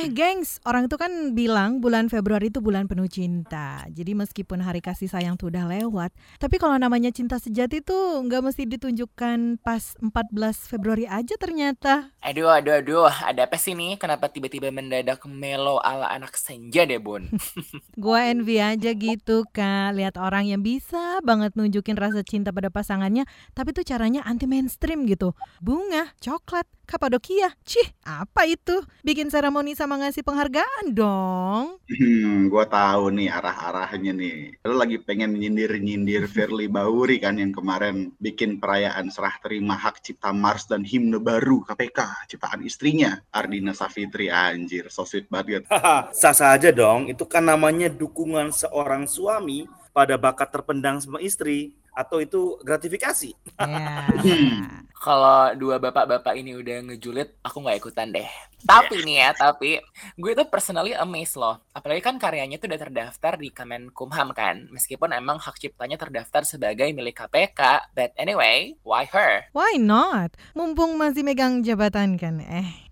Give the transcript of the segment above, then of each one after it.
Eh, gengs, orang itu kan bilang bulan Februari itu bulan penuh cinta. Jadi meskipun hari kasih sayang tuh udah lewat, tapi kalau namanya cinta sejati tuh nggak mesti ditunjukkan pas 14 Februari aja ternyata. Aduh, aduh, aduh, ada apa sih nih? Kenapa tiba-tiba mendadak melo ala anak senja deh, Bun? Gua envy aja gitu, Kak. Lihat orang yang bisa banget nunjukin rasa cinta pada pasangannya, tapi tuh caranya anti mainstream gitu. Bunga, coklat, Kapadokia. Cih, apa itu? Bikin seremoni sama ngasih penghargaan dong. Hmm, gue tahu nih arah-arahnya nih. Lo lagi pengen nyindir-nyindir Firly Bauri kan yang kemarin bikin perayaan serah terima hak cipta Mars dan himne baru KPK ciptaan istrinya Ardina Safitri anjir so sweet banget. Sah-sah aja dong, itu kan namanya dukungan seorang suami pada bakat terpendang sama istri atau itu gratifikasi. Ya. Kalau dua bapak-bapak ini udah ngejulit, aku nggak ikutan deh. Tapi nih ya, tapi gue tuh personally amazed loh. Apalagi kan karyanya tuh udah terdaftar di Kemenkumham kan. Meskipun emang hak ciptanya terdaftar sebagai milik KPK. But anyway, why her? Why not? Mumpung masih megang jabatan kan. Eh,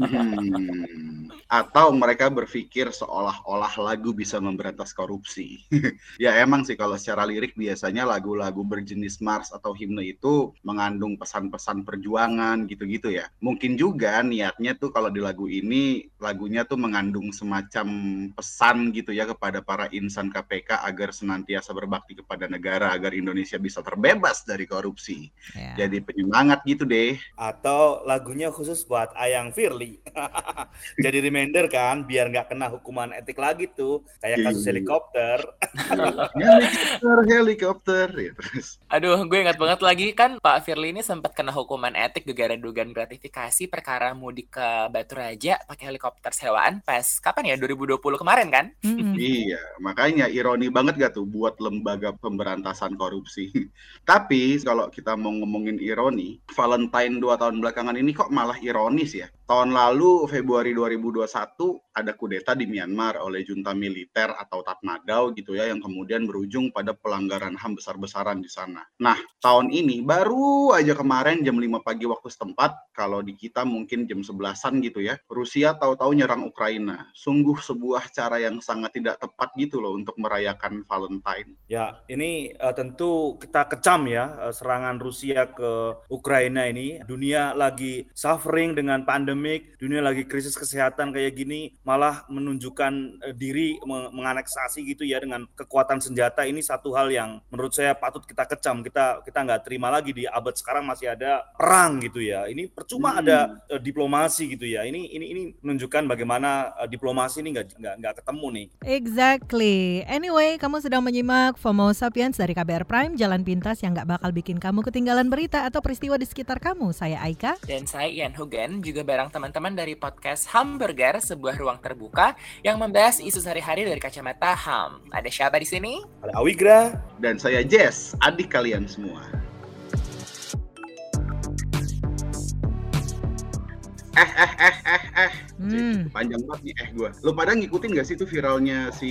Hmm, atau mereka berpikir seolah-olah lagu bisa memberantas korupsi. ya emang sih kalau secara lirik biasanya lagu-lagu berjenis Mars atau himne itu mengandung pesan-pesan perjuangan gitu-gitu ya. Mungkin juga niatnya tuh kalau di lagu ini lagunya tuh mengandung semacam pesan gitu ya kepada para insan KPK agar senantiasa berbakti kepada negara agar Indonesia bisa terbebas dari korupsi. ya. Jadi penyemangat gitu deh. Atau lagunya khusus buat Ayang Firly. Jadi reminder kan, biar nggak kena hukuman etik lagi tuh. Kayak kasus Iya. helikopter. helikopter, helikopter. Ya, terus. Aduh, gue ingat banget lagi kan Pak Firly ini sempat kena hukuman etik gegara dugaan gratifikasi perkara mudik ke Batu Raja pakai helikopter sewaan pas kapan ya 2020 kemarin kan? Mm-mm. Iya, makanya ironi banget gak tuh buat lembaga pemberantasan korupsi. Tapi kalau kita mau ngomongin ironi, Valentine dua tahun belakangan ini kok malah ironis ya. Tahun lalu Februari 2021 ada kudeta di Myanmar oleh junta militer atau Tatmadaw gitu ya yang kemudian berujung pada pelanggaran HAM besar-besaran di sana. Nah, tahun ini baru aja kemarin jam 5 pagi waktu setempat, kalau di kita mungkin jam 11-an gitu ya, Rusia tahu-tahu nyerang Ukraina. Sungguh sebuah cara yang sangat tidak tepat gitu loh untuk merayakan Valentine. Ya, ini eh, tentu kita kecam ya eh, serangan Rusia ke Ukraina ini. Dunia lagi suffering dengan pandemik, dunia lagi krisis kesehatan kayak gini, malah menunjukkan eh, diri meng- menganeksasi gitu ya dengan kekuatan senjata ini satu hal yang menurut saya patut kita kecam. Kita kita nggak terima lagi di abad sekarang masih ada perang gitu ya. Ini percuma Hmm. ada eh, diplomasi gitu ya. Ini ini ini menunjukkan bagaimana eh, diplomasi ini nggak nggak nggak ketemu nih. Exactly. Anyway, kamu sedang menyimak FOMO Sapiens dari KBR Prime, jalan pintas yang nggak bakal bikin kamu ketinggalan berita atau peristiwa di sekitar kamu. Saya Aika. Dan saya Ian Hugen juga bareng teman-teman dari podcast Hamburger, sebuah ruang terbuka yang membahas isu sehari-hari dari kacamata HAM. Ada siapa di sini? Ada Awigra, Dan saya Jess, adik kalian semua. Eh, eh, eh, eh, eh. Hmm. Panjang banget nih eh gue. Lo pada ngikutin gak sih tuh viralnya si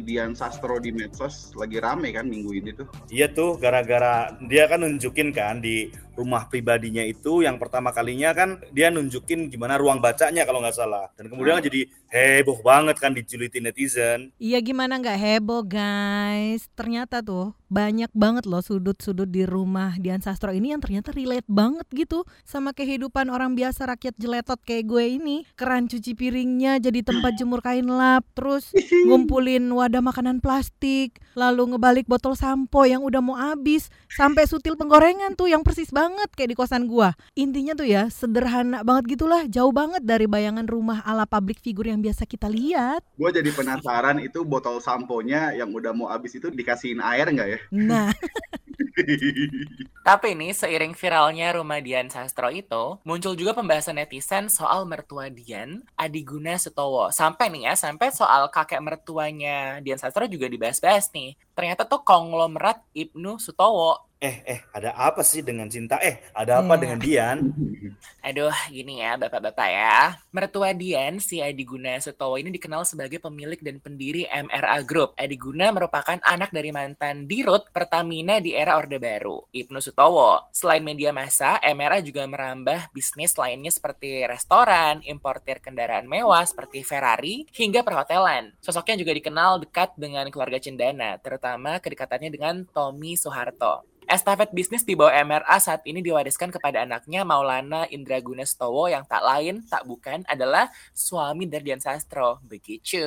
Dian Sastro di medsos? Lagi rame kan minggu ini tuh. Iya tuh, gara-gara dia kan nunjukin kan di rumah pribadinya itu yang pertama kalinya kan dia nunjukin gimana ruang bacanya kalau nggak salah. Dan kemudian jadi heboh banget kan dijulitin netizen. Iya gimana nggak heboh guys. Ternyata tuh banyak banget loh sudut-sudut di rumah Dian Sastro ini yang ternyata relate banget gitu sama kehidupan orang biasa rakyat jeletot kayak gue ini. Keran cuci piringnya jadi tempat jemur kain lap, terus ngumpulin wadah makanan plastik, lalu ngebalik botol sampo yang udah mau habis, sampai sutil penggorengan tuh yang persis banget kayak di kosan gua. Intinya tuh ya sederhana banget gitulah, jauh banget dari bayangan rumah ala public figure yang biasa kita lihat. Gue jadi penasaran itu botol samponya yang udah mau habis itu dikasihin air nggak ya? Nah, Tapi nih, seiring viralnya rumah Dian Sastro itu, muncul juga pembahasan netizen soal mertua Dian, Adiguna Sutowo. Sampai nih ya, sampai soal kakek mertuanya Dian Sastro juga dibahas-bahas nih. Ternyata tuh konglomerat Ibnu Sutowo Eh, eh, ada apa sih dengan cinta? Eh, ada apa Iya. dengan Dian? Aduh, gini ya bapak-bapak ya. Mertua Dian, si Adi Guna Sutowo ini dikenal sebagai pemilik dan pendiri MRA Group. Adi Guna merupakan anak dari mantan Dirut Pertamina di era Orde Baru, Ibnu Sutowo. Selain media massa, MRA juga merambah bisnis lainnya seperti restoran, importir kendaraan mewah seperti Ferrari, hingga perhotelan. Sosoknya juga dikenal dekat dengan keluarga Cendana, terutama kedekatannya dengan Tommy Soeharto. Estafet bisnis di bawah MRA saat ini diwariskan kepada anaknya Maulana Indra Gunastowo yang tak lain, tak bukan adalah suami dari Dian Sastro. Begitu.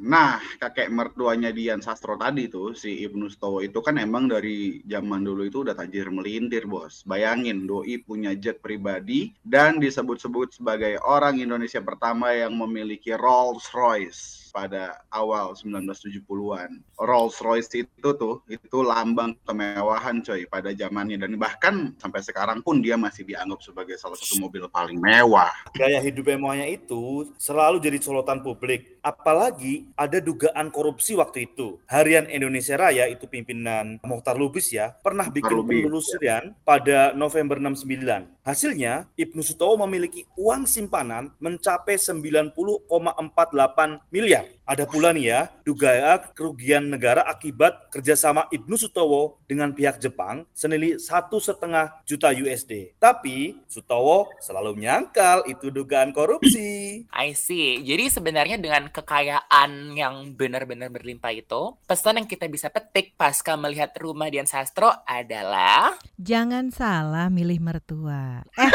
Nah, kakek mertuanya Dian Sastro tadi tuh, si Ibnu Stowo itu kan emang dari zaman dulu itu udah tajir melintir, bos. Bayangin, Doi punya jet pribadi dan disebut-sebut sebagai orang Indonesia pertama yang memiliki Rolls Royce pada awal 1970-an. Rolls Royce itu tuh, itu lambang kemewahan coy pada zamannya. Dan bahkan sampai sekarang pun dia masih dianggap sebagai salah satu mobil paling mewah. Gaya hidup mewahnya itu selalu jadi sorotan publik. Apalagi ada dugaan korupsi waktu itu. Harian Indonesia Raya itu pimpinan Mokhtar Lubis ya, pernah bikin Lubis, penelusuran pada November 69. Hasilnya, Ibnu Sutowo memiliki uang simpanan mencapai 90,48 miliar. Yeah. Ada pula nih ya, dugaan kerugian negara akibat kerjasama Ibnu Sutowo dengan pihak Jepang senilai satu setengah juta USD. Tapi Sutowo selalu menyangkal itu dugaan korupsi. I see. Jadi sebenarnya dengan kekayaan yang benar-benar berlimpah itu, pesan yang kita bisa petik pasca melihat rumah Dian Sastro adalah Jangan salah milih mertua. Eh,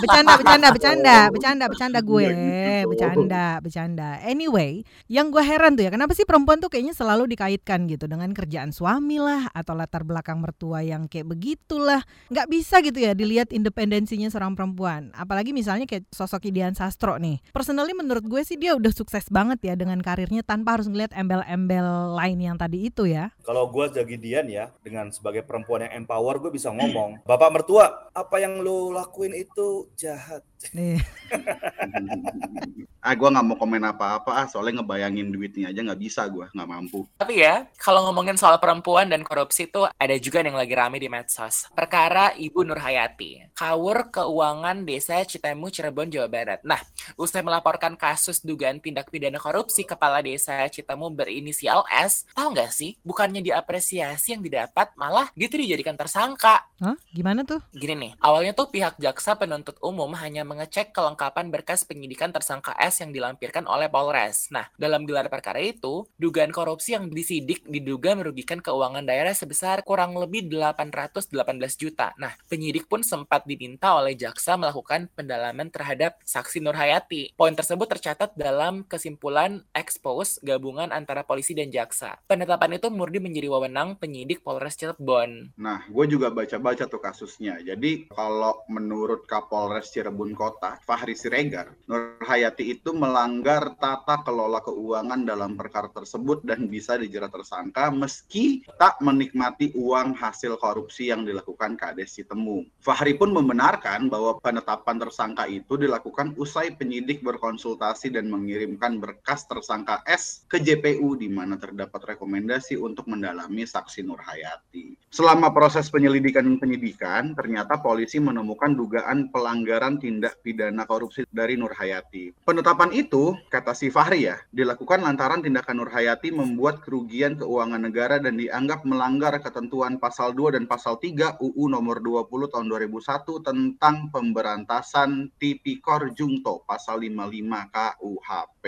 bercanda, bercanda, bercanda, bercanda, bercanda gue, gitu. bercanda, bercanda. Anyway, yang gue heran tuh ya, kenapa sih perempuan tuh kayaknya selalu dikaitkan gitu dengan kerjaan suami lah atau latar belakang mertua yang kayak begitulah. Nggak bisa gitu ya dilihat independensinya seorang perempuan. Apalagi misalnya kayak sosok Dian Sastro nih. Personally menurut gue sih dia udah sukses banget ya dengan karirnya tanpa harus ngeliat embel-embel lain yang tadi itu ya. Kalau gue jadi Dian ya, dengan sebagai perempuan yang empower, gue bisa ngomong, Bapak mertua, apa yang lo lakuin itu jahat. Nih. ah, gue nggak mau komen apa-apa, ah, soalnya ngebayangin duitnya aja nggak bisa gue, nggak mampu. Tapi ya, kalau ngomongin soal perempuan dan korupsi itu ada juga yang lagi rame di medsos. Perkara Ibu Nur Hayati, kawur keuangan desa Citemu, Cirebon, Jawa Barat. Nah, usai melaporkan kasus dugaan tindak pidana korupsi kepala desa Citemu berinisial S, tahu nggak sih, bukannya diapresiasi yang didapat, malah dia tuh dijadikan tersangka. Hah? Gimana tuh? Gini nih, awalnya tuh pihak jaksa penuntut umum hanya mengecek kelengkapan berkas penyidikan tersangka S yang dilampirkan oleh Polres. Nah, dalam gelar perkara itu, dugaan korupsi yang disidik diduga merugikan keuangan daerah sebesar kurang lebih 818 juta. Nah, penyidik pun sempat diminta oleh jaksa melakukan pendalaman terhadap saksi Nur Hayati. Poin tersebut tercatat dalam kesimpulan expose gabungan antara polisi dan jaksa. Penetapan itu murni menjadi wewenang penyidik Polres Cirebon. Nah, gue juga baca-baca tuh kasusnya. Jadi, kalau menurut Kapolres Cirebon Kota, Fahri Siregar, Nur Hayati itu melanggar tata kelola keuangan dalam perkara tersebut dan bisa dijerat tersangka meski tak menikmati uang hasil korupsi yang dilakukan Kades Citemu. Fahri pun membenarkan bahwa penetapan tersangka itu dilakukan usai penyidik berkonsultasi dan mengirimkan berkas tersangka S ke JPU di mana terdapat rekomendasi untuk mendalami saksi Nur Hayati. Selama proses penyelidikan dan penyidikan, ternyata polisi menemukan dugaan pelanggaran tindak pidana korupsi dari Nur Hayati. Penetapan itu, kata si Fahri ya, dilakukan lantaran tindakan Nur Hayati membuat kerugian keuangan negara dan dianggap melanggar ketentuan pasal 2 dan pasal 3 UU nomor 20 tahun 2001 tentang pemberantasan tipikor jungto pasal 55 KUHP.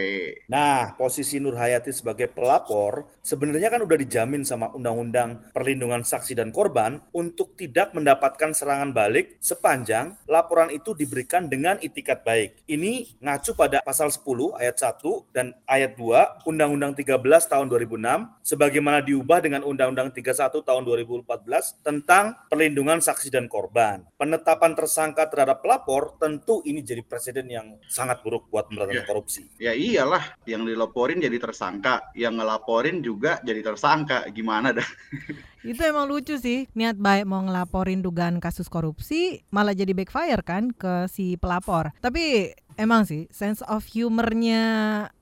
Nah, posisi Nur Hayati sebagai pelapor sebenarnya kan udah dijamin sama Undang-Undang Perlindungan Saksi dan Korban untuk tidak mendapatkan serangan balik sepanjang laporan itu diberikan dengan itikat baik. Ini ngacu pada pasal 10 ayat 1 dan ayat 2 Undang-Undang 13 tahun 2006 sebagaimana diubah dengan Undang-Undang 31 tahun 2014 tentang perlindungan saksi dan korban. Penetapan tersangka terhadap pelapor tentu ini jadi presiden yang sangat buruk buat pemberantasan Iya. korupsi. Ya iyalah, yang dilaporin jadi tersangka, yang ngelaporin juga jadi tersangka. Gimana dah? Itu emang lucu sih, niat baik mau ngelaporin dugaan kasus korupsi malah jadi backfire kan ke si pelapor. Tapi Emang sih, sense of humornya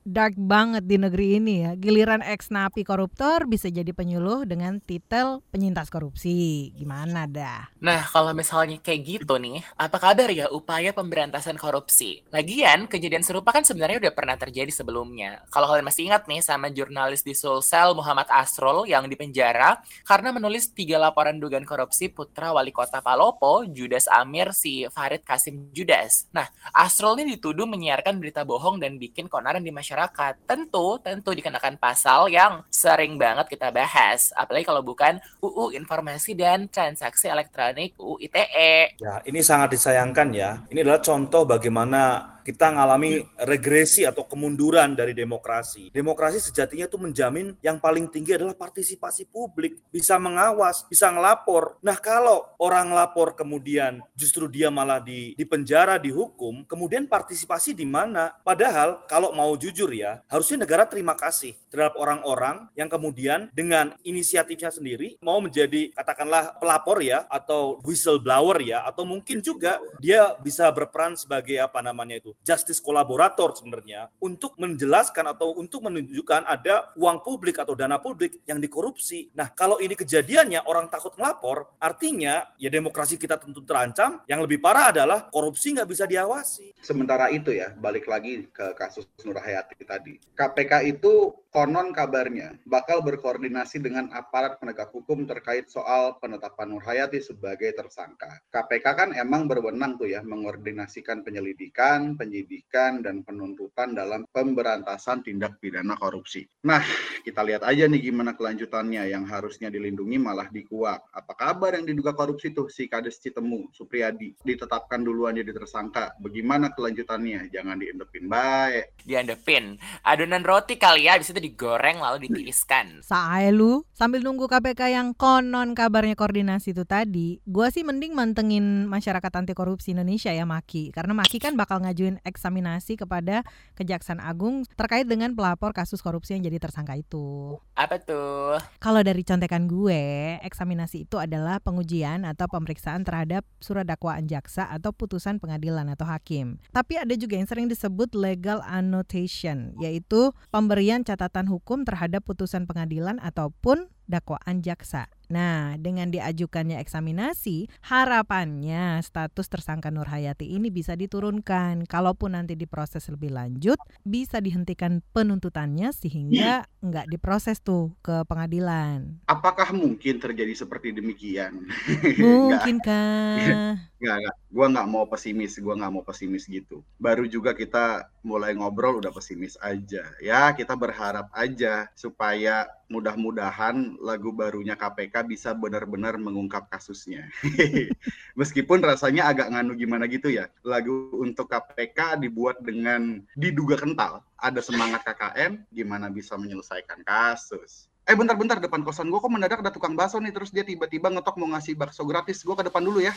dark banget di negeri ini ya. Giliran ex napi koruptor bisa jadi penyuluh dengan titel penyintas korupsi. Gimana dah? Nah, kalau misalnya kayak gitu nih, apa kabar ya upaya pemberantasan korupsi? Lagian, kejadian serupa kan sebenarnya udah pernah terjadi sebelumnya. Kalau kalian masih ingat nih sama jurnalis di Sulsel Muhammad Asrul yang dipenjara karena menulis tiga laporan dugaan korupsi putra wali kota Palopo, Judas Amir, si Farid Kasim Judas. Nah, Asrul ini dituduh menyiarkan berita bohong dan bikin konaran di masyarakat. Tentu, tentu dikenakan pasal yang sering banget kita bahas. Apalagi kalau bukan UU Informasi dan Transaksi Elektronik UU ITE. Ya, ini sangat disayangkan ya. Ini adalah contoh bagaimana kita mengalami regresi atau kemunduran dari demokrasi. Demokrasi sejatinya itu menjamin yang paling tinggi adalah partisipasi publik, bisa mengawas, bisa ngelapor. Nah, kalau orang lapor kemudian justru dia malah di, di penjara, dihukum, kemudian partisipasi di mana? Padahal kalau mau jujur ya, harusnya negara terima kasih terhadap orang-orang yang kemudian dengan inisiatifnya sendiri mau menjadi katakanlah pelapor ya atau whistleblower ya atau mungkin juga dia bisa berperan sebagai apa namanya itu justice kolaborator sebenarnya untuk menjelaskan atau untuk menunjukkan ada uang publik atau dana publik yang dikorupsi. Nah, kalau ini kejadiannya orang takut melapor, artinya ya demokrasi kita tentu terancam. Yang lebih parah adalah korupsi nggak bisa diawasi. Sementara itu ya, balik lagi ke kasus Nur Hayati tadi. KPK itu konon kabarnya bakal berkoordinasi dengan aparat penegak hukum terkait soal penetapan Nur Hayati sebagai tersangka. KPK kan emang berwenang tuh ya mengordinasikan penyelidikan, penyidikan, dan penuntutan dalam pemberantasan tindak pidana korupsi. Nah, kita lihat aja nih gimana kelanjutannya yang harusnya dilindungi malah dikuak. Apa kabar yang diduga korupsi tuh si Kades Citemu, Supriyadi, ditetapkan duluan jadi tersangka. Bagaimana kelanjutannya? Jangan diendepin baik. Diendepin. Adonan roti kali ya, habis itu digoreng lalu ditiriskan. Sae lu, sambil nunggu KPK yang konon kabarnya koordinasi itu tadi, gua sih mending mantengin masyarakat anti korupsi Indonesia ya Maki. Karena Maki kan bakal ngajuin eksaminasi kepada Kejaksaan Agung terkait dengan pelapor kasus korupsi yang jadi tersangka itu. Apa tuh? Kalau dari contekan gue, eksaminasi itu adalah pengujian atau pemeriksaan terhadap surat dakwaan jaksa atau putusan pengadilan atau hakim. Tapi ada juga yang sering disebut legal annotation, yaitu pemberian catatan hukum terhadap putusan pengadilan ataupun dakwaan jaksa. Nah, dengan diajukannya eksaminasi, harapannya status tersangka Nur Hayati ini bisa diturunkan. Kalaupun nanti diproses lebih lanjut, bisa dihentikan penuntutannya sehingga nggak diproses tuh ke pengadilan. Apakah mungkin terjadi seperti demikian? Mungkinkah? Nggak, nggak. Gue nggak mau pesimis, gue nggak mau pesimis gitu. Baru juga kita mulai ngobrol udah pesimis aja. Ya, kita berharap aja supaya mudah-mudahan lagu barunya KPK bisa benar-benar mengungkap kasusnya. Meskipun rasanya agak nganu gimana gitu ya. Lagu untuk KPK dibuat dengan diduga kental. Ada semangat KKN, gimana bisa menyelesaikan kasus. Eh bentar-bentar depan kosan gue kok mendadak ada tukang bakso nih terus dia tiba-tiba ngetok mau ngasih bakso gratis gue ke depan dulu ya.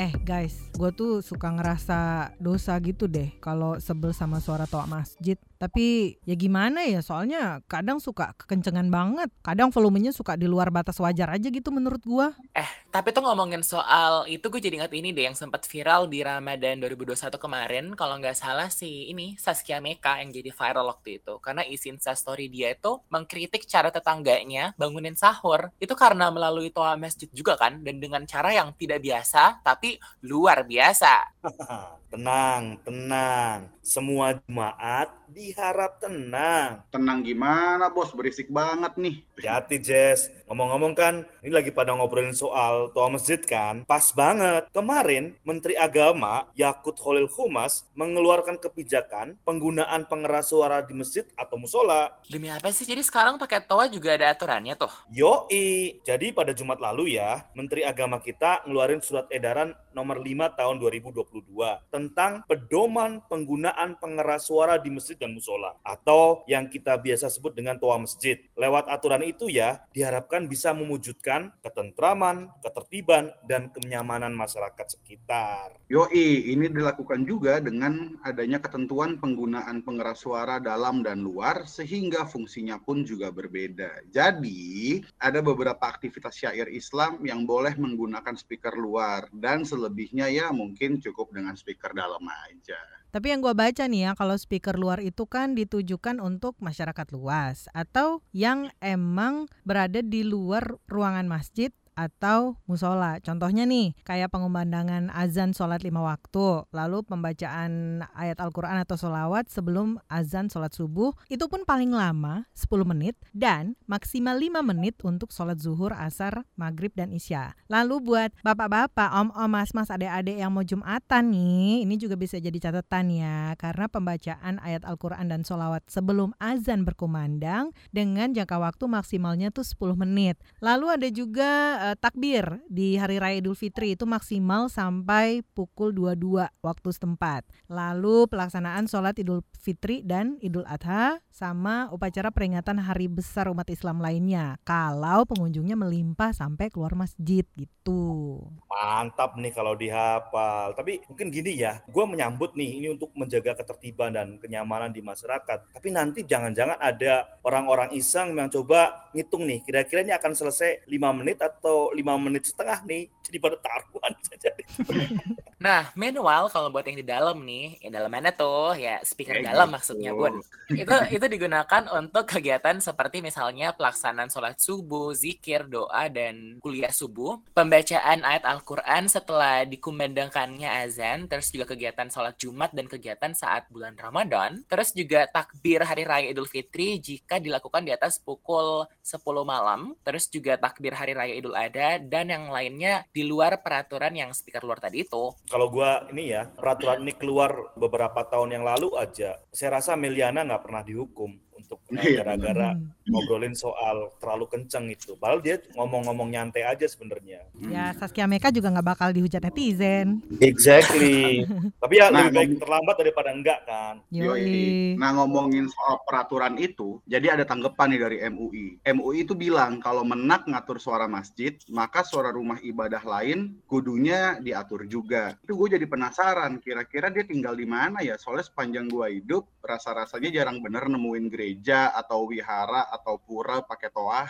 Eh guys, gue tuh suka ngerasa dosa gitu deh kalau sebel sama suara toa masjid. Tapi ya gimana ya, soalnya kadang suka kekencengan banget. Kadang volumenya suka di luar batas wajar aja gitu menurut gue. Eh, tapi tuh ngomongin soal itu gue jadi ingat ini deh yang sempat viral di Ramadan 2021 kemarin. Kalau nggak salah sih ini Saskia Meka yang jadi viral waktu itu. Karena isi story dia itu mengkritik cara tetangganya bangunin sahur. Itu karena melalui toa masjid juga kan. Dan dengan cara yang tidak biasa, tapi luar biasa. tenang, tenang. Semua jemaat diharap tenang. Tenang gimana bos, berisik banget nih. Hati Jess, ngomong-ngomong kan, ini lagi pada ngobrolin soal toa masjid kan, pas banget. Kemarin Menteri Agama Yakut Holil Humas mengeluarkan kebijakan penggunaan pengeras suara di masjid atau musola. Demi apa sih? Jadi sekarang pakai toa juga ada aturannya tuh? Yoi, jadi pada Jumat lalu ya, Menteri Agama kita ngeluarin surat edaran nomor 5 tahun 2022 tentang pedoman penggunaan pengeras suara di masjid dan musola atau yang kita biasa sebut dengan toa masjid. Lewat aturan itu ya diharapkan bisa mewujudkan ketentraman, ketertiban dan kenyamanan masyarakat sekitar. Yoi, ini dilakukan juga dengan adanya ketentuan penggunaan pengeras suara dalam dan luar sehingga fungsinya pun juga berbeda. Jadi, ada beberapa aktivitas syair Islam yang boleh menggunakan speaker luar dan selebihnya ya mungkin cukup dengan speaker dalam aja. Tapi yang gue baca nih ya, kalau speaker luar itu kan ditujukan untuk masyarakat luas atau yang emang berada di luar ruangan masjid atau musola. Contohnya nih, kayak pengumandangan azan sholat lima waktu, lalu pembacaan ayat Al-Quran atau sholawat sebelum azan sholat subuh, itu pun paling lama 10 menit dan maksimal 5 menit untuk sholat zuhur, asar, maghrib, dan isya. Lalu buat bapak-bapak, om-om, mas-mas, adik-adik yang mau jumatan nih, ini juga bisa jadi catatan ya, karena pembacaan ayat Al-Quran dan sholawat sebelum azan berkumandang dengan jangka waktu maksimalnya tuh 10 menit. Lalu ada juga uh, takbir di hari raya Idul Fitri itu maksimal sampai pukul 22 waktu setempat. Lalu pelaksanaan sholat Idul Fitri dan Idul Adha sama upacara peringatan hari besar umat Islam lainnya. Kalau pengunjungnya melimpah sampai keluar masjid gitu. Mantap nih kalau dihafal. Tapi mungkin gini ya, gue menyambut nih ini untuk menjaga ketertiban dan kenyamanan di masyarakat. Tapi nanti jangan-jangan ada orang-orang iseng yang coba ngitung nih, kira-kira ini akan selesai 5 menit atau lima menit setengah nih. Jadi pada taruhan saja. Nah, meanwhile kalau buat yang di dalam nih, yang dalam mana tuh ya speaker Kayak dalam gitu. maksudnya Bun. Itu itu digunakan untuk kegiatan seperti misalnya pelaksanaan sholat subuh, zikir, doa dan kuliah subuh, pembacaan ayat Al-Qur'an setelah dikumandangkannya azan, terus juga kegiatan sholat Jumat dan kegiatan saat bulan Ramadan, terus juga takbir hari raya Idul Fitri jika dilakukan di atas pukul 10 malam, terus juga takbir hari raya Idul Adha dan yang lainnya di luar peraturan yang speaker luar tadi itu. Kalau gua ini ya, peraturan ini keluar beberapa tahun yang lalu aja. Saya rasa Meliana nggak pernah dihukum untuk Iya. gara-gara Hmm. ngobrolin soal terlalu kenceng itu. Padahal dia ngomong-ngomong nyantai aja sebenarnya. Ya Saskia Meka juga nggak bakal dihujat netizen. Exactly. Tapi ya Nah, lebih baik terlambat daripada enggak kan. Yoi. Nah ngomongin soal peraturan itu, jadi ada tanggapan nih dari MUI. MUI itu bilang kalau menak ngatur suara masjid, maka suara rumah ibadah lain kudunya diatur juga. Itu gue jadi penasaran, kira-kira dia tinggal di mana ya? Soalnya sepanjang gue hidup, rasa-rasanya jarang bener nemuin gereja atau wihara atau pura pakai toa.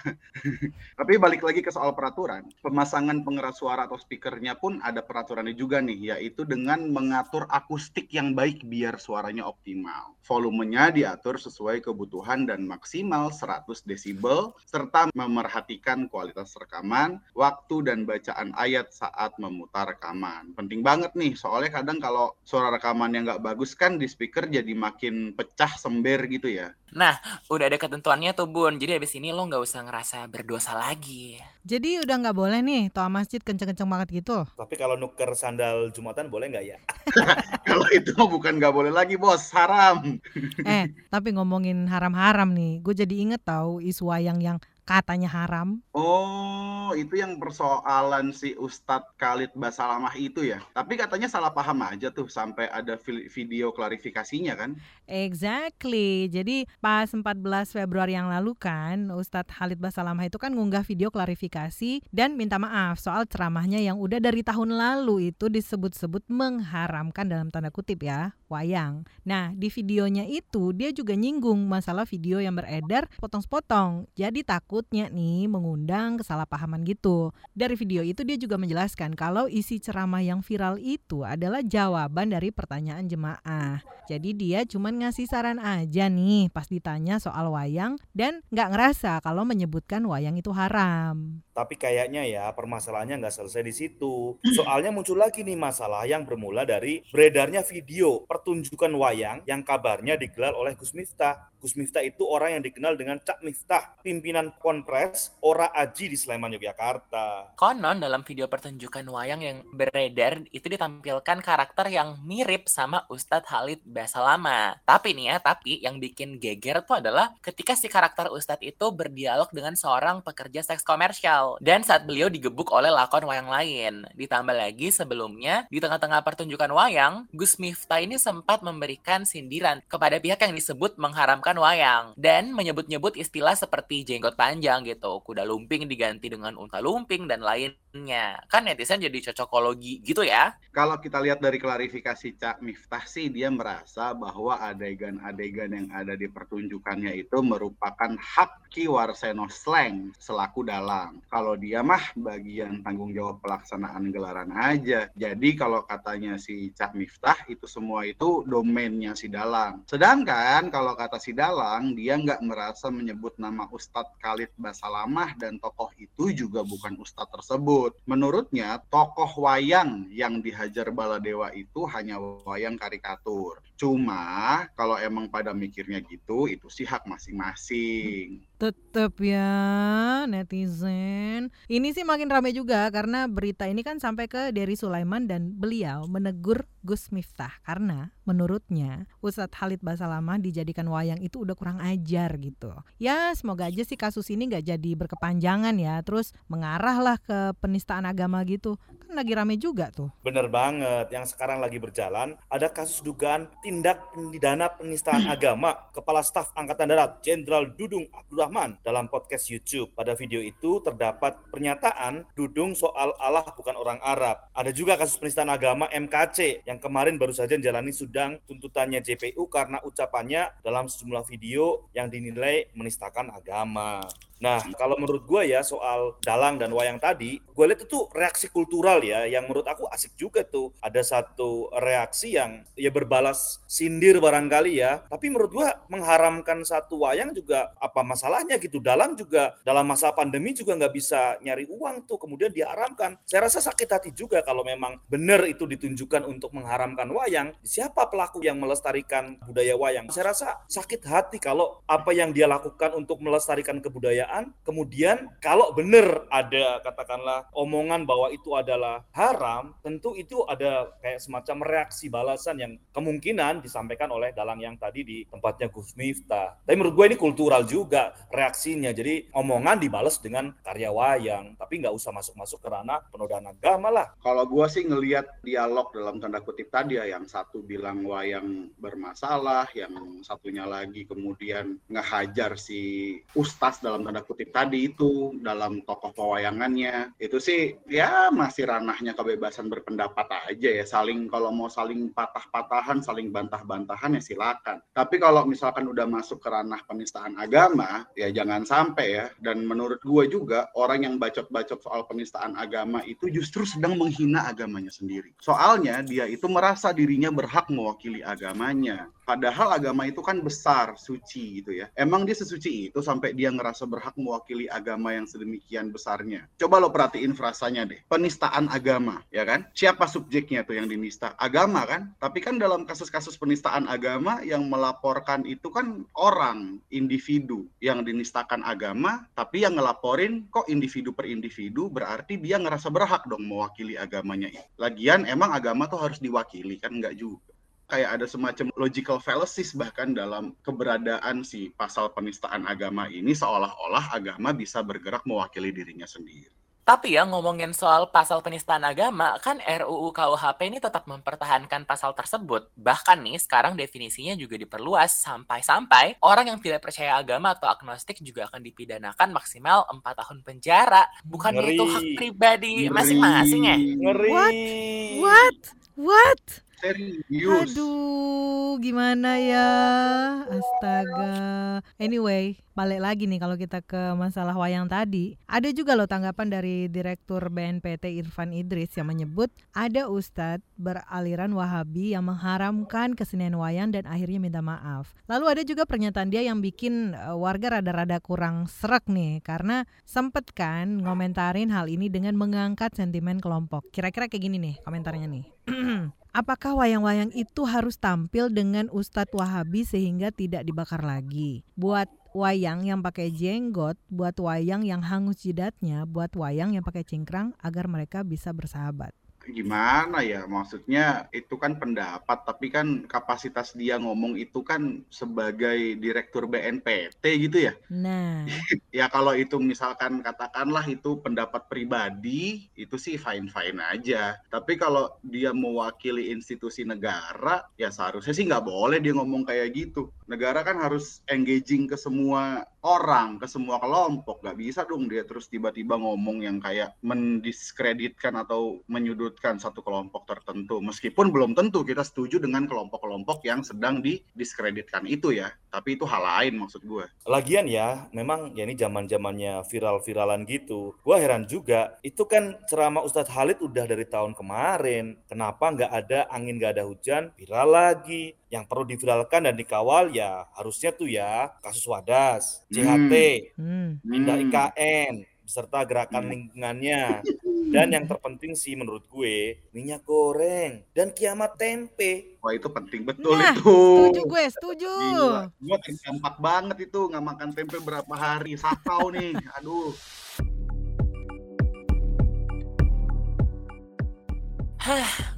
Tapi balik lagi ke soal peraturan, pemasangan pengeras suara atau speakernya pun ada peraturannya juga nih, yaitu dengan mengatur akustik yang baik biar suaranya optimal. Volumenya diatur sesuai kebutuhan dan maksimal 100 desibel, serta memerhatikan kualitas rekaman, waktu dan bacaan ayat saat memutar rekaman. Penting banget nih, soalnya kadang kalau suara rekaman yang nggak bagus kan di speaker jadi makin pecah sember gitu ya. Udah ada ketentuannya tuh Bun, jadi habis ini lo nggak usah ngerasa berdosa lagi. Jadi udah nggak boleh nih toa masjid kenceng-kenceng banget gitu. Tapi kalau nuker sandal Jumatan boleh nggak ya? Kalau itu bukan nggak boleh lagi bos, haram. Eh, tapi ngomongin haram-haram nih, gue jadi inget tahu isu wayang yang katanya haram. Oh, itu yang persoalan si Ustadz Khalid Basalamah itu ya. Tapi katanya salah paham aja tuh sampai ada vi- video klarifikasinya kan. Exactly. Jadi pas 14 Februari yang lalu kan, Ustadz Khalid Basalamah itu kan ngunggah video klarifikasi dan minta maaf soal ceramahnya yang udah dari tahun lalu itu disebut-sebut mengharamkan dalam tanda kutip ya, wayang. Nah, di videonya itu dia juga nyinggung masalah video yang beredar potong-sepotong. Jadi takutnya nih mengundang kesalahpahaman gitu. Dari video itu dia juga menjelaskan kalau isi ceramah yang viral itu adalah jawaban dari pertanyaan jemaah. Jadi dia cuman ngasih saran aja nih pas ditanya soal wayang dan nggak ngerasa kalau menyebutkan wayang itu haram. Tapi kayaknya ya permasalahannya nggak selesai di situ. Soalnya muncul lagi nih masalah yang bermula dari beredarnya video pertunjukan wayang yang kabarnya digelar oleh Gus Miftah. Gus Miftah itu orang yang dikenal dengan Cak Miftah, pimpinan Konpres Ora Aji di Sleman, Yogyakarta. Konon dalam video pertunjukan wayang yang beredar itu ditampilkan karakter yang mirip sama Ustadz Khalid Basalama. Tapi nih ya, tapi yang bikin geger tuh adalah ketika si karakter Ustadz itu berdialog dengan seorang pekerja seks komersial. Dan saat beliau digebuk oleh lakon wayang lain. Ditambah lagi sebelumnya, di tengah-tengah pertunjukan wayang, Gus Miftah ini sempat memberikan sindiran kepada pihak yang disebut mengharamkan wayang. Dan menyebut-nyebut istilah seperti jenggot panjang gitu, kuda lumping diganti dengan unta lumping, dan lainnya. Kan netizen jadi cocokologi gitu ya. Kalau kita lihat dari klarifikasi Cak Miftah sih, dia merasa bahwa adegan-adegan yang ada di pertunjukannya itu merupakan hak Ki Warseno Slang selaku dalang. Kalau dia mah bagian tanggung jawab pelaksanaan gelaran aja. Jadi kalau katanya si Cak Miftah itu semua itu domainnya si dalang. Sedangkan kalau kata si dalang dia nggak merasa menyebut nama Ustadz Khalid Basalamah dan tokoh itu juga bukan Ustadz tersebut. Menurutnya tokoh wayang yang dihajar Baladewa itu hanya wayang karikatur. Cuma kalau emang pada mikirnya gitu itu sih hak masing-masing. Tetep ya netizen. Ini sih makin ramai juga karena berita ini kan sampai ke Dery Sulaiman dan beliau menegur Gus Miftah karena menurutnya Ustadz Khalid Basalamah dijadikan wayang itu udah kurang ajar gitu. Ya semoga aja sih kasus ini nggak jadi berkepanjangan ya terus mengarahlah ke penistaan agama gitu. Kan lagi rame juga tuh. Bener banget. Yang sekarang lagi berjalan ada kasus dugaan tindak pidana penistaan agama Kepala Staf Angkatan Darat Jenderal Dudung Abdurrahman dalam podcast YouTube. Pada video itu terdapat pernyataan Dudung soal Allah bukan orang Arab. Ada juga kasus penistaan agama MKC yang kemarin baru saja menjalani sidang tuntutannya JPU karena ucapannya dalam sejumlah video yang dinilai menistakan agama. Nah, kalau menurut gue ya soal dalang dan wayang tadi, gue lihat itu reaksi kultural ya, yang menurut aku asik juga tuh. Ada satu reaksi yang ya berbalas sindir barangkali ya, tapi menurut gue mengharamkan satu wayang juga apa masalahnya gitu. Dalang juga dalam masa pandemi juga nggak bisa nyari uang tuh, kemudian diharamkan. Saya rasa sakit hati juga kalau memang benar itu ditunjukkan untuk mengharamkan wayang. Siapa pelaku yang melestarikan budaya wayang? Saya rasa sakit hati kalau apa yang dia lakukan untuk melestarikan kebudayaan kebudayaan, kemudian kalau benar ada katakanlah omongan bahwa itu adalah haram, tentu itu ada kayak semacam reaksi balasan yang kemungkinan disampaikan oleh dalang yang tadi di tempatnya Gus Miftah. Tapi menurut gue ini kultural juga reaksinya. Jadi omongan dibalas dengan karya wayang, tapi nggak usah masuk-masuk ke ranah penodaan agama lah. Kalau gue sih ngelihat dialog dalam tanda kutip tadi ya, yang satu bilang wayang bermasalah, yang satunya lagi kemudian ngehajar si ustaz dalam tanda tanda kutip tadi itu dalam tokoh pewayangannya. Itu sih ya masih ranahnya kebebasan berpendapat aja ya. Saling kalau mau saling patah-patahan saling bantah-bantahan ya silakan. Tapi kalau misalkan udah masuk ke ranah penistaan agama ya jangan sampai ya. Dan menurut gue juga orang yang bacot-bacot soal penistaan agama itu justru sedang menghina agamanya sendiri. Soalnya dia itu merasa dirinya berhak mewakili agamanya. Padahal agama itu kan besar, suci gitu ya. Emang dia sesuci itu sampai dia ngerasa berhak mewakili agama yang sedemikian besarnya. Coba lo perhatiin frasanya deh. Penistaan agama, ya kan? Siapa subjeknya tuh yang dinista? Agama kan? Tapi kan dalam kasus-kasus penistaan agama yang melaporkan itu kan orang, individu yang dinistakan agama, tapi yang ngelaporin kok individu per individu berarti dia ngerasa berhak dong mewakili agamanya. Lagian emang agama tuh harus diwakili kan? Enggak juga kayak ada semacam logical fallacies bahkan dalam keberadaan si pasal penistaan agama ini seolah-olah agama bisa bergerak mewakili dirinya sendiri. Tapi ya ngomongin soal pasal penistaan agama, kan RUU KUHP ini tetap mempertahankan pasal tersebut. Bahkan nih sekarang definisinya juga diperluas sampai-sampai orang yang tidak percaya agama atau agnostik juga akan dipidanakan maksimal 4 tahun penjara. Bukan itu hak pribadi masing-masing ya? Ngeri. What? What? What? Serius. Aduh, gimana ya? Astaga. Anyway, balik lagi nih kalau kita ke masalah wayang tadi. Ada juga loh tanggapan dari Direktur BNPT Irfan Idris yang menyebut ada ustadz beraliran Wahabi yang mengharamkan kesenian wayang dan akhirnya minta maaf. Lalu ada juga pernyataan dia yang bikin uh, warga rada-rada kurang serak nih karena sempet kan ngomentarin hal ini dengan mengangkat sentimen kelompok. Kira-kira kayak gini nih komentarnya nih. Apakah wayang-wayang itu harus tampil dengan Ustadz Wahabi sehingga tidak dibakar lagi? Buat wayang yang pakai jenggot, buat wayang yang hangus jidatnya, buat wayang yang pakai cingkrang agar mereka bisa bersahabat. Gimana ya? Maksudnya itu kan pendapat tapi kan kapasitas dia ngomong itu kan sebagai direktur BNPT gitu ya? Nah, ya kalau itu misalkan katakanlah itu pendapat pribadi itu sih fine fine aja. Tapi kalau dia mewakili institusi negara ya seharusnya sih nggak boleh dia ngomong kayak gitu. Negara kan harus engaging ke semua orang ke semua kelompok nggak bisa dong dia terus tiba-tiba ngomong yang kayak mendiskreditkan atau menyudutkan satu kelompok tertentu meskipun belum tentu kita setuju dengan kelompok-kelompok yang sedang didiskreditkan itu ya tapi itu hal lain maksud gue Lagian ya, memang ya ini zaman zamannya viral-viralan gitu. Gua heran juga, itu kan ceramah Ustadz Halid udah dari tahun kemarin. Kenapa nggak ada angin nggak ada hujan, viral lagi. Yang perlu diviralkan dan dikawal ya harusnya tuh ya kasus Wadas, CHT, hmm. pindah Hmm. IKN, beserta gerakan Hmm. lingkungannya. Dan yang terpenting sih menurut gue, minyak goreng dan kiamat tempe. wah itu penting betul Nah, itu setuju gue, setuju. Gila, gue terdampak banget itu nggak makan tempe berapa hari, sakau nih, aduh.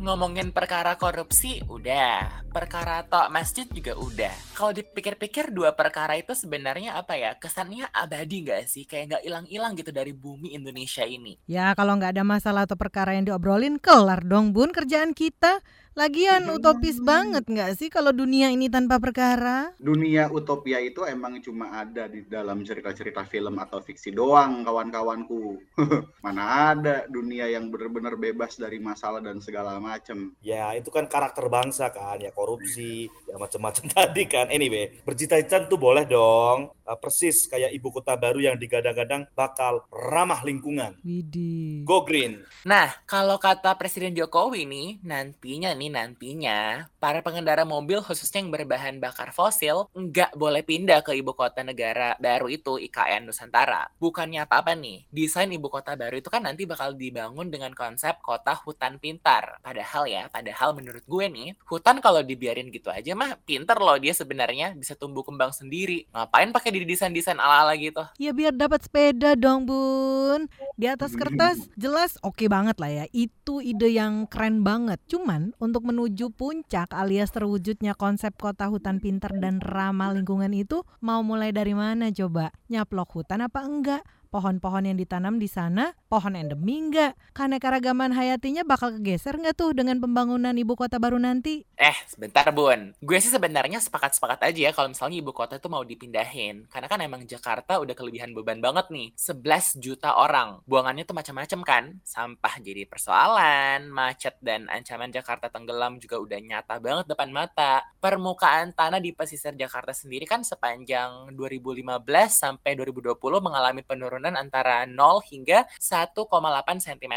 Ngomongin perkara korupsi udah, perkara tok masjid juga udah. Kalau dipikir-pikir dua perkara itu sebenarnya apa ya? Kesannya abadi nggak sih? Kayak nggak hilang-hilang gitu dari bumi Indonesia ini. Ya kalau nggak ada masalah atau perkara yang diobrolin, kelar dong bun kerjaan kita. Lagian utopis banget nggak sih kalau dunia ini tanpa perkara? Dunia utopia itu emang cuma ada di dalam cerita-cerita film atau fiksi doang, kawan-kawanku. Mana ada dunia yang benar-benar bebas dari masalah dan segala macem. Ya itu kan karakter bangsa kan, ya korupsi, ya macam-macam tadi kan. Anyway, bercita-cita tuh boleh dong. Uh, persis kayak ibu kota baru yang digadang-gadang bakal ramah lingkungan. Widih. Go green. Nah, kalau kata Presiden Jokowi nih, nantinya nih nantinya para pengendara mobil khususnya yang berbahan bakar fosil nggak boleh pindah ke ibu kota negara baru itu IKN Nusantara. Bukannya apa-apa nih, desain ibu kota baru itu kan nanti bakal dibangun dengan konsep kota hutan pintar. Padahal ya, padahal menurut gue nih, hutan kalau dibiarin gitu aja mah pinter loh dia sebenarnya bisa tumbuh kembang sendiri. Ngapain pakai didesain-desain ala-ala gitu? Ya biar dapat sepeda dong bun. Di atas kertas jelas oke banget lah ya. Itu ide yang keren banget. Cuman untuk menuju puncak alias terwujudnya konsep kota hutan pintar dan ramah lingkungan itu mau mulai dari mana coba? Nyaplok hutan apa enggak? Pohon-pohon yang ditanam di sana, pohon endemi enggak? Keanekaragaman hayatinya bakal kegeser nggak tuh dengan pembangunan ibu kota baru nanti? Eh, sebentar Bun. Gue sih sebenarnya sepakat-sepakat aja ya kalau misalnya ibu kota itu mau dipindahin. Karena kan emang Jakarta udah kelebihan beban banget nih. 11 juta orang. Buangannya tuh macam-macam kan. Sampah jadi persoalan, macet dan ancaman Jakarta tenggelam juga udah nyata banget depan mata. Permukaan tanah di pesisir Jakarta sendiri kan sepanjang 2015 sampai 2020 mengalami penurunan antara 0 hingga 1,8 cm.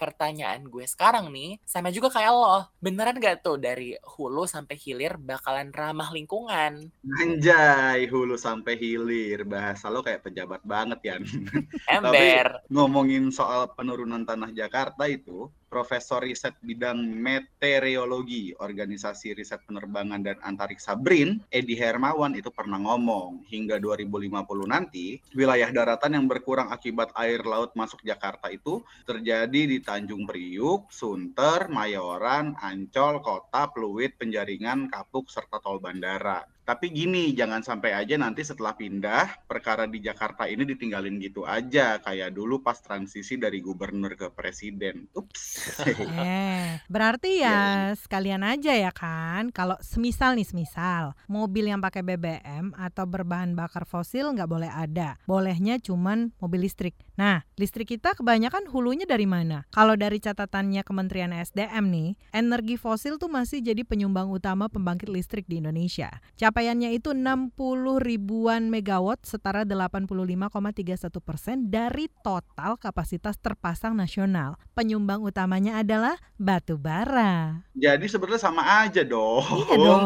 Pertanyaan gue sekarang nih, sama juga kayak lo. Beneran gak tuh dari hulu sampai hilir bakalan ramah lingkungan? Anjay, hulu sampai hilir. Bahasa lo kayak pejabat banget ya. Ember. Ngomongin soal penurunan tanah Jakarta itu, Profesor Riset Bidang Meteorologi Organisasi Riset Penerbangan dan Antariksa BRIN, Edi Hermawan itu pernah ngomong, hingga 2050 nanti, wilayah daratan yang berkurang akibat air laut masuk Jakarta itu terjadi di Tanjung Priuk, Sunter, Mayoran, Ancol, Kota, Pluit, Penjaringan, Kapuk, serta Tol Bandara. Tapi gini, jangan sampai aja nanti setelah pindah, perkara di Jakarta ini ditinggalin gitu aja, kayak dulu pas transisi dari gubernur ke presiden. Ups. Eh, berarti ya sekalian aja ya kan. Kalau semisal nih, semisal mobil yang pakai BBM atau berbahan bakar fosil nggak boleh ada. Bolehnya cuman mobil listrik. Nah, listrik kita kebanyakan hulunya dari mana? Kalau dari catatannya Kementerian SDM nih, energi fosil tuh masih jadi penyumbang utama pembangkit listrik di Indonesia. Capaiannya itu 60 ribuan megawatt setara 85,31 persen dari total kapasitas terpasang nasional. Penyumbang utamanya adalah batu bara. Jadi sebenarnya sama aja dong. Iya dong.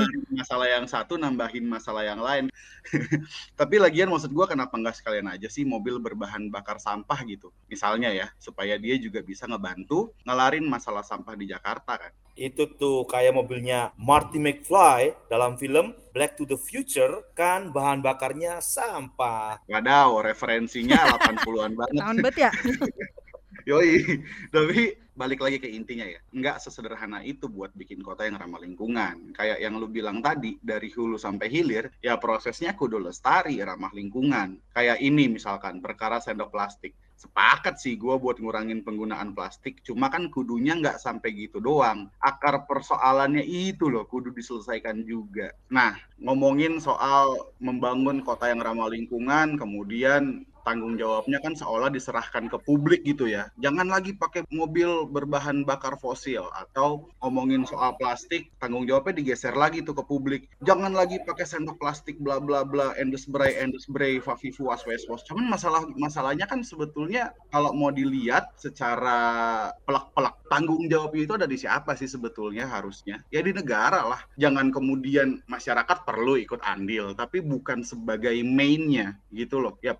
Masalah yang satu nambahin masalah yang lain. Tapi lagian maksud gua kenapa nggak sekalian aja sih mobil berbahan bakar sampah gitu. Misalnya ya, supaya dia juga bisa ngebantu ngelarin masalah sampah di Jakarta kan. Itu tuh kayak mobilnya Marty McFly dalam film Black to the Future kan bahan bakarnya sampah. Wadaw, referensinya 80-an banget. Tahun bet ya. Yoi, tapi balik lagi ke intinya ya, nggak sesederhana itu buat bikin kota yang ramah lingkungan. Kayak yang lu bilang tadi, dari hulu sampai hilir, ya prosesnya kudu lestari, ramah lingkungan. Kayak ini misalkan, perkara sendok plastik. Sepakat sih gue buat ngurangin penggunaan plastik, cuma kan kudunya nggak sampai gitu doang. Akar persoalannya itu loh, kudu diselesaikan juga. Nah, ngomongin soal membangun kota yang ramah lingkungan, kemudian tanggung jawabnya kan seolah diserahkan ke publik gitu ya. Jangan lagi pakai mobil berbahan bakar fosil atau ngomongin soal plastik, tanggung jawabnya digeser lagi tuh ke publik. Jangan lagi pakai sendok plastik bla bla bla endes bray endes bray fafifu asweswos. Cuman masalah masalahnya kan sebetulnya kalau mau dilihat secara pelak-pelak tanggung jawab itu ada di siapa sih sebetulnya harusnya? Ya di negara lah. Jangan kemudian masyarakat perlu ikut andil, tapi bukan sebagai mainnya gitu loh. Ya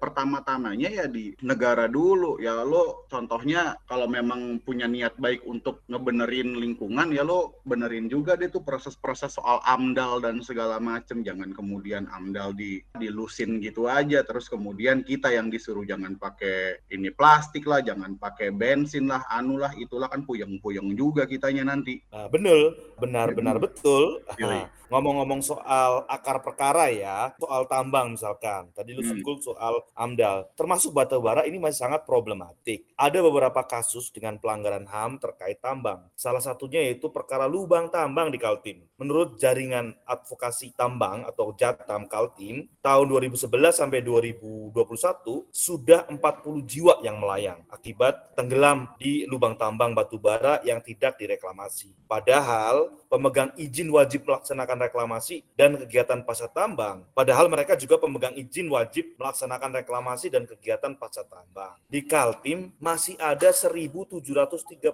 pertama-tamanya ya di negara dulu. Ya lo contohnya kalau memang punya niat baik untuk ngebenerin lingkungan ya lo benerin juga deh tuh proses-proses soal AMDAL dan segala macem. Jangan kemudian AMDAL di dilusin gitu aja terus kemudian kita yang disuruh jangan pakai ini plastik lah, jangan pakai bensin lah, anu lah, itulah kan puyeng-puyeng juga kitanya nanti. Nah, bener, benar-benar Jadi- betul. Nah, Ngomong-ngomong soal akar perkara ya, soal tambang misalkan. Tadi lu Hmm. singgung soal AMDAL. Termasuk batu bara ini masih sangat problematik. Ada beberapa kasus dengan pelanggaran HAM terkait tambang. Salah satunya yaitu perkara lubang tambang di Kaltim. Menurut jaringan advokasi tambang atau Jatam Kaltim, tahun 2011 sampai 2021 sudah 40 jiwa yang melayang akibat tenggelam di lubang tambang batu bara yang tidak direklamasi. Padahal pemegang izin wajib melaksanakan reklamasi dan kegiatan pasca tambang. Padahal mereka juga pemegang izin wajib melaksanakan reklamasi dan kegiatan pasca tambang. Di Kaltim masih ada 1735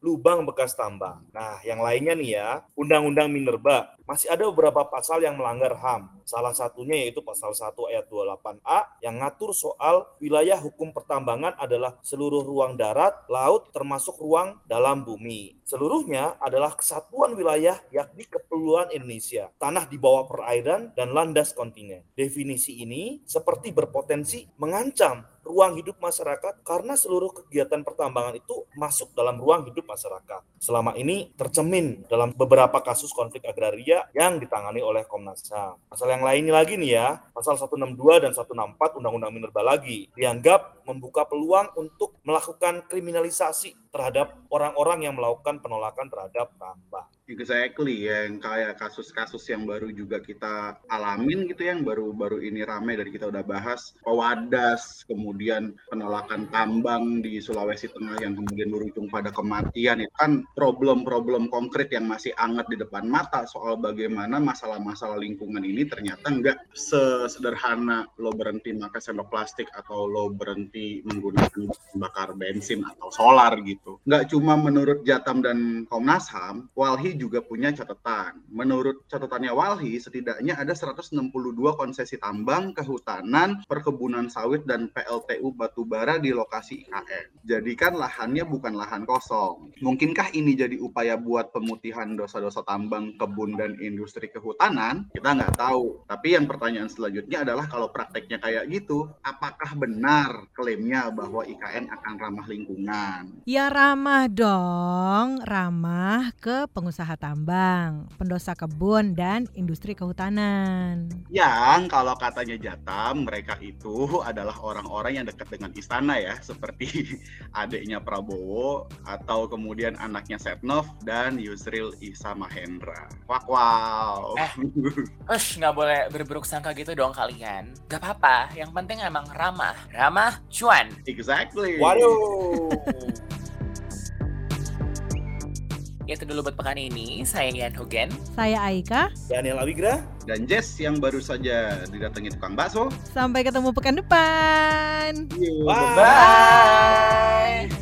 lubang bekas tambang. Nah, yang lainnya nih ya, Undang-Undang Minerba masih ada beberapa pasal yang melanggar HAM. Salah satunya yaitu pasal 1 ayat 28A yang ngatur soal wilayah hukum pertambangan adalah seluruh ruang darat, laut, termasuk ruang dalam bumi. Seluruhnya adalah kesatuan wilayah yakni kepulauan Indonesia, tanah di bawah perairan dan landas kontinen. Definisi ini seperti berpotensi mengancam ruang hidup masyarakat karena seluruh kegiatan pertambangan itu masuk dalam ruang hidup masyarakat. Selama ini tercemin dalam beberapa kasus konflik agraria yang ditangani oleh Komnas HAM. Pasal yang lainnya lagi nih ya, pasal 162 dan 164 Undang-Undang Minerba lagi dianggap membuka peluang untuk melakukan kriminalisasi terhadap orang-orang yang melakukan penolakan terhadap tambang. Exactly, yang kayak kasus-kasus yang baru juga kita alamin gitu yang baru-baru ini ramai dari kita udah bahas pewadas, kemudian penolakan tambang di Sulawesi Tengah yang kemudian berujung pada kematian itu kan problem-problem konkret yang masih hangat di depan mata soal bagaimana masalah-masalah lingkungan ini ternyata nggak sesederhana lo berhenti makan sendok plastik atau lo berhenti menggunakan bakar bensin atau solar gitu. Nggak cuma menurut Jatam dan Komnas HAM, Walhi juga punya catatan. Menurut catatannya Walhi, setidaknya ada 162 konsesi tambang, kehutanan, perkebunan sawit, dan PLTU batubara di lokasi IKN. Jadi kan lahannya bukan lahan kosong. Mungkinkah ini jadi upaya buat pemutihan dosa-dosa tambang, kebun, dan industri kehutanan? Kita nggak tahu. Tapi yang pertanyaan selanjutnya adalah kalau prakteknya kayak gitu, apakah benar klaimnya bahwa IKN akan ramah lingkungan? Ya ramah dong, ramah ke pengusaha tambang, pendosa kebun, dan industri kehutanan. Yang kalau katanya Jatam, mereka itu adalah orang-orang yang dekat dengan istana ya, seperti adiknya Prabowo atau kemudian anaknya Setnov dan Yusril Isa Mahendra. Wak wow. Eh. Ush, nggak boleh berburuk sangka gitu dong kalian. Gak apa-apa, yang penting emang ramah. Ramah, cuan. Exactly. Waduh. Itu dulu buat pekan ini. Saya Ian Hogan. Saya Aika. Daniel Awigra. Dan Jess yang baru saja didatangi tukang bakso. Sampai ketemu pekan depan. Iya, bye. Bye.